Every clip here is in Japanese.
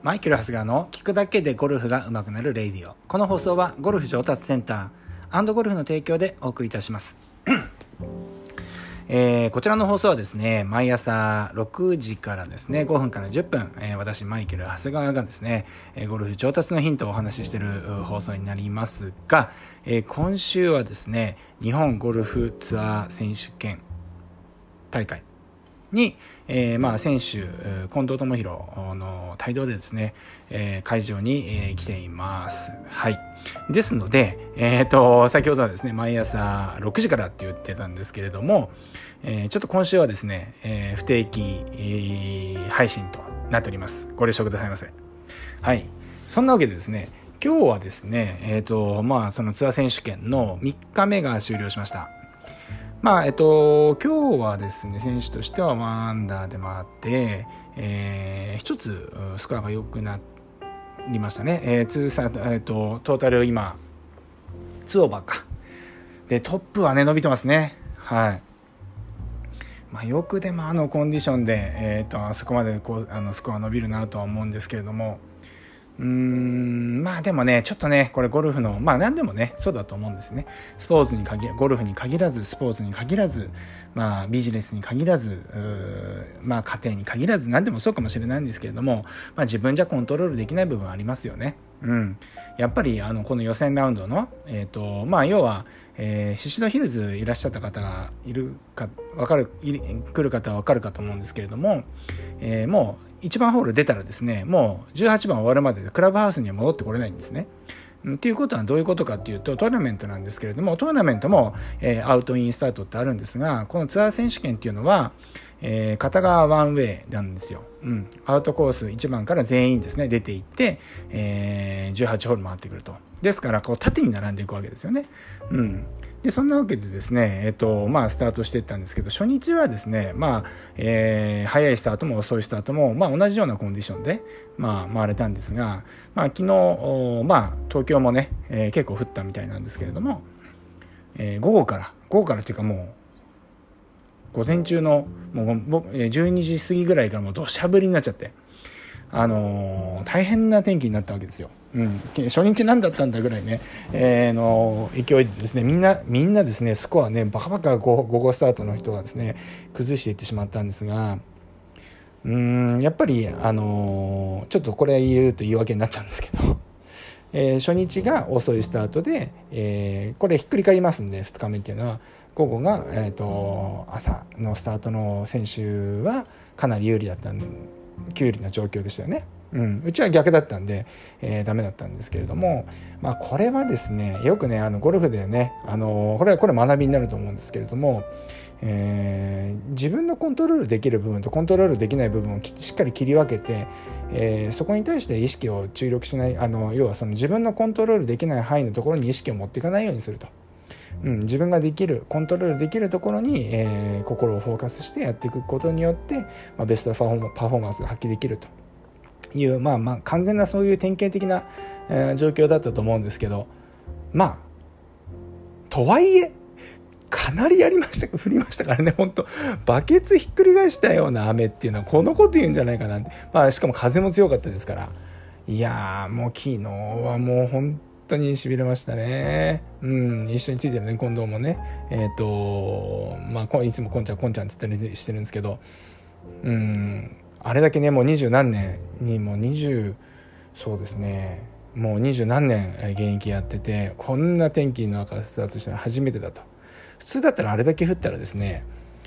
マイケル・ハスガーの聞くだけでゴルフが上手くなるレイディオ。この放送はゴルフ上達センターゴルフの提供でお送りいたします。えー、こちらの放送はですね、毎朝6時からですね、5分から10分、えー、私、マイケル・長谷川がですね、えー、ゴルフ上達のヒントをお話ししている放送になりますが、え今週はですね、日本ゴルフツアー選手権大会に、えー、まあ選手、近藤智弘の帯同でですね、えー、会場に、えー、来ています。はい。ですので、えっ、ー、と、先ほどはですね、毎朝6時からって言ってたんですけれども、えー、ちょっと今週はですね、えー、不定期、えー、配信となっております。ご了承くださいませ。はい。そんなわけでですね、今日はですね、えっ、ー、と、まあ、そのツアー選手権の3日目が終了しました。まあ、えっと、今日はですね、選手としては1アンダーで回って、えー、一つスコアが良くなりましたね。えー、通算、えっと、トータル今、2オーバーか。で、トップはね、伸びてますね。はい。まあ、よくでもあのコンディションで、えーと、あそこまでこうあのスコア伸びるなとは思うんですけれども、うーんまあでもねちょっとねこれゴルフのまあ何でもねそうだと思うんですねスポーツに限ゴルフに限らずスポーツに限らずまあビジネスに限らずまあ家庭に限らず何でもそうかもしれないんですけれども、まあ、自分じゃコントロールできない部分ありますよね。うん、やっぱりあのこの予選ラウンドの、えーとまあ、要は、えー、シシドヒルズいらっしゃった方がいるか分かる来る方は分かるかと思うんですけれども、えー、もう1番ホール出たらですねもう18番終わるまででクラブハウスには戻ってこれないんですね。っていうことはどういうことかっていうとトーナメントなんですけれどもトーナメントも、えー、アウトインスタートってあるんですがこのツアー選手権っていうのは、えー、片側ワンウェイなんですよ、うん、アウトコース1番から全員ですね出ていって、えー、18ホール回ってくると。ですからこう縦に並んでいくわけですよね、うん、でそんなわけでですね、えっとまあ、スタートしていったんですけど初日はですね、まあえー、早いスタートも遅いスタートも、まあ、同じようなコンディションで、まあ、回れたんですが、まあ、昨日、まあ、東京もね、えー、結構降ったみたいなんですけれども、えー、午後から午後からっていうかもう午前中のもう12時過ぎぐらいからもう土砂降りになっちゃって。あの、大変な天気になったわけですよ。うん、初日何だったんだぐらいね、えー、の勢いでですねみんなみんなですねスコアねバカバカ午後スタートの人がですね崩していってしまったんですがうんやっぱりあの、ちょっとこれ言うと言い訳になっちゃうんですけど、えー、初日が遅いスタートで、えー、これひっくり返りますんで2日目っていうのは午後が、えーと、朝のスタートの選手はかなり有利だったん有利な状況でしたよね。うん、うちは逆だったんで、えー、ダメだったんですけれども、まあ、これはですねよくねあのゴルフでねあのこれはこれ学びになると思うんですけれども、えー、自分のコントロールできる部分とコントロールできない部分をしっかり切り分けて、えー、そこに対して意識を注力しないあの要はその自分のコントロールできない範囲のところに意識を持っていかないようにすると。うん、自分ができるコントロールできるところに、えー、心をフォーカスしてやっていくことによって、まあ、ベストパフォーマンスが発揮できるという、まあまあ、完全なそういう典型的な、えー、状況だったと思うんですけど、まあ、とはいえ、かなりやりました、降りましたからね、本当バケツひっくり返したような雨っていうのは、このこと言うんじゃないかなって。まあ、しかも風も強かったですから。いやー、もう昨日はもう本当にしびれましたね。うん、一緒についてるね、近藤もね。えっ、ー、と、まあ、いつもこんちゃん、こんちゃんって言ったりしてるんですけど、うん、あれだけねもう二十何年にもう二十そうですねもう二十何年現役やっててこんな天気の中スタートしたの初めてだと普通だったらあれだけ降ったらですね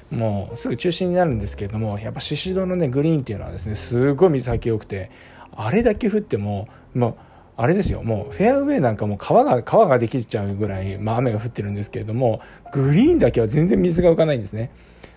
もうすぐ中止になるんですけれどもやっぱ宍戸のねグリーンっていうのはですねすごい水はけ良くてあれだけ降ってももうあれですよもうフェアウェイなんかも川が川ができちゃうぐらい、まあ、雨が降ってるんですけれどもグリーンだけは全然水が浮かないんですね。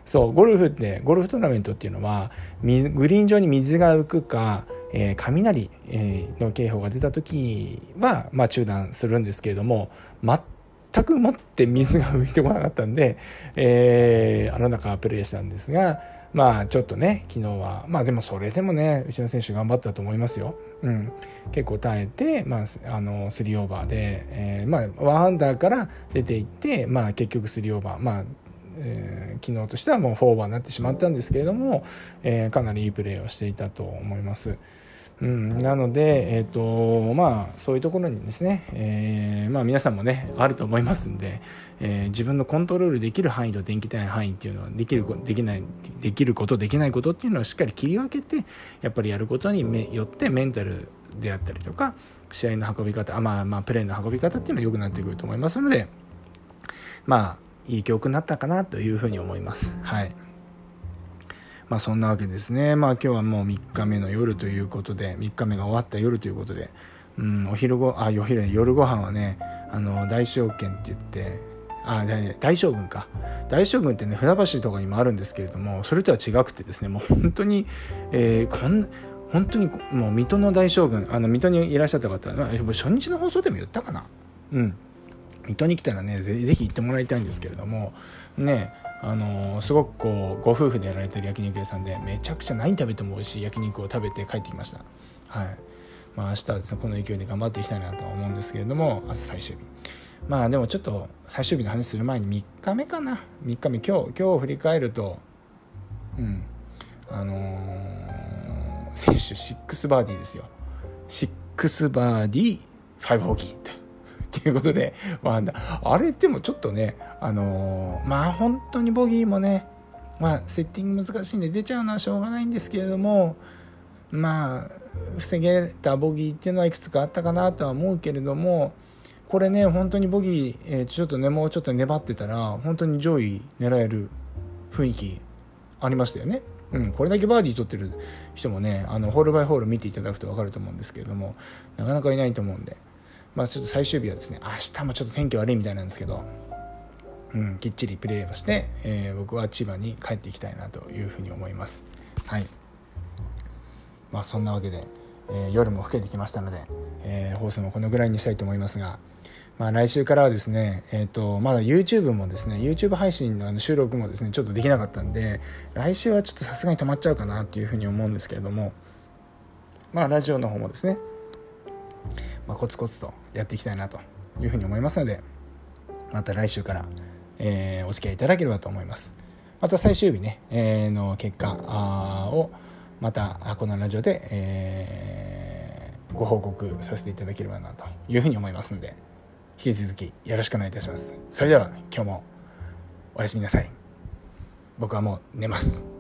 そうゴルフってゴルフトーナメントっていうのはグリーン上に水が浮くか、えー、雷、えの警報が出た時は、まあ、中断するんですけれども全くもって水が浮いてこなかったんで、えー、あの中プレーしたんですがまあちょっとね昨日はまあでもそれでもねうちの選手頑張ったと思いますよ。うん、結構耐えて、まあ、あの3オーバーで、えー、まあ1アンダーから出ていって、まあ、結局3オーバーまあえー、昨日としてはもうフォーバーになってしまったんですけれども、えー、かなりいいプレーをしていたと思います。うん、なので、えーとまあ、そういうところにですね、えーまあ、皆さんもねあると思いますんで、えー、自分のコントロールできる範囲とできない範囲っていうのはできるできないできることできないことっていうのをしっかり切り分けてやっぱりやることによってメンタルであったりとか試合の運び方あ、まあ、まあプレーの運び方っていうのは良くなってくると思いますのでまあいい教訓になったかなというふうに思います。はいまあそんなわけですね。まあ今日はもう3日目の夜ということで、3日目が終わった夜ということで、うん、お昼ご、あ、お昼夜ご飯はね、あの、大将券って言って、あ、大将軍か。大将軍ってね、船橋とかにもあるんですけれども、それとは違くてですね、もう本当に、えー、こん、本当にもう水戸の大将軍、あの、水戸にいらっしゃった方、初日の放送でも言ったかなうん。水戸に来たらねぜひ行ってもらいたいんですけれどもねあの、すごくこうご夫婦でやられてる焼肉屋さんでめちゃくちゃ何食べても美味しい焼肉を食べて帰ってきました。はい。まあ明日はですねこの勢いで頑張っていきたいなとは思うんですけれども明日最終日。まあでもちょっと最終日の話する前に3日目かな。3日目。今日今日振り返るとうん。あのー、選手6バーディーですよ。6バーディー5ホーギーっていうことで、まあ、あれでもちょっとね、あのー、まあ本当にボギーもね、まあセッティング難しいんで出ちゃうのはしょうがないんですけれども、まあ、防げたボギーっていうのはいくつかあったかなとは思うけれども、これね、本当にボギー、えー、ちょっとね、もうちょっと粘ってたら、本当に上位狙える雰囲気ありましたよね。うん、これだけバーディー取ってる人もね、あの、ホールバイホール見ていただくと分かると思うんですけれども、なかなかいないと思うんで、まあ、ちょっと最終日はですね明日もちょっと天気悪いみたいなんですけど、うん、きっちりプレーをして、えー、僕は千葉に帰っていきたいなというふうに思います。はいまあ、そんなわけで、えー、夜も更けてきましたので、えー、放送もこのぐらいにしたいと思いますが、まあ、来週からはですね、えーと、まだ YouTube もですね YouTube 配信のあの収録もですねちょっとできなかったんで来週はちょっとさすがに止まっちゃうかなっていうふうに思うんですけれどもまあラジオの方もですねまあ、コツコツとやっていきたいなというふうに思いますのでまた来週から、えー、お付き合いいただければと思います。また最終日ね、えー、の結果をまたこのラジオで、えー、ご報告させていただければなというふうに思いますので引き続きよろしくお願いいたします。それでは今日もおやすみなさい。僕はもう寝ます。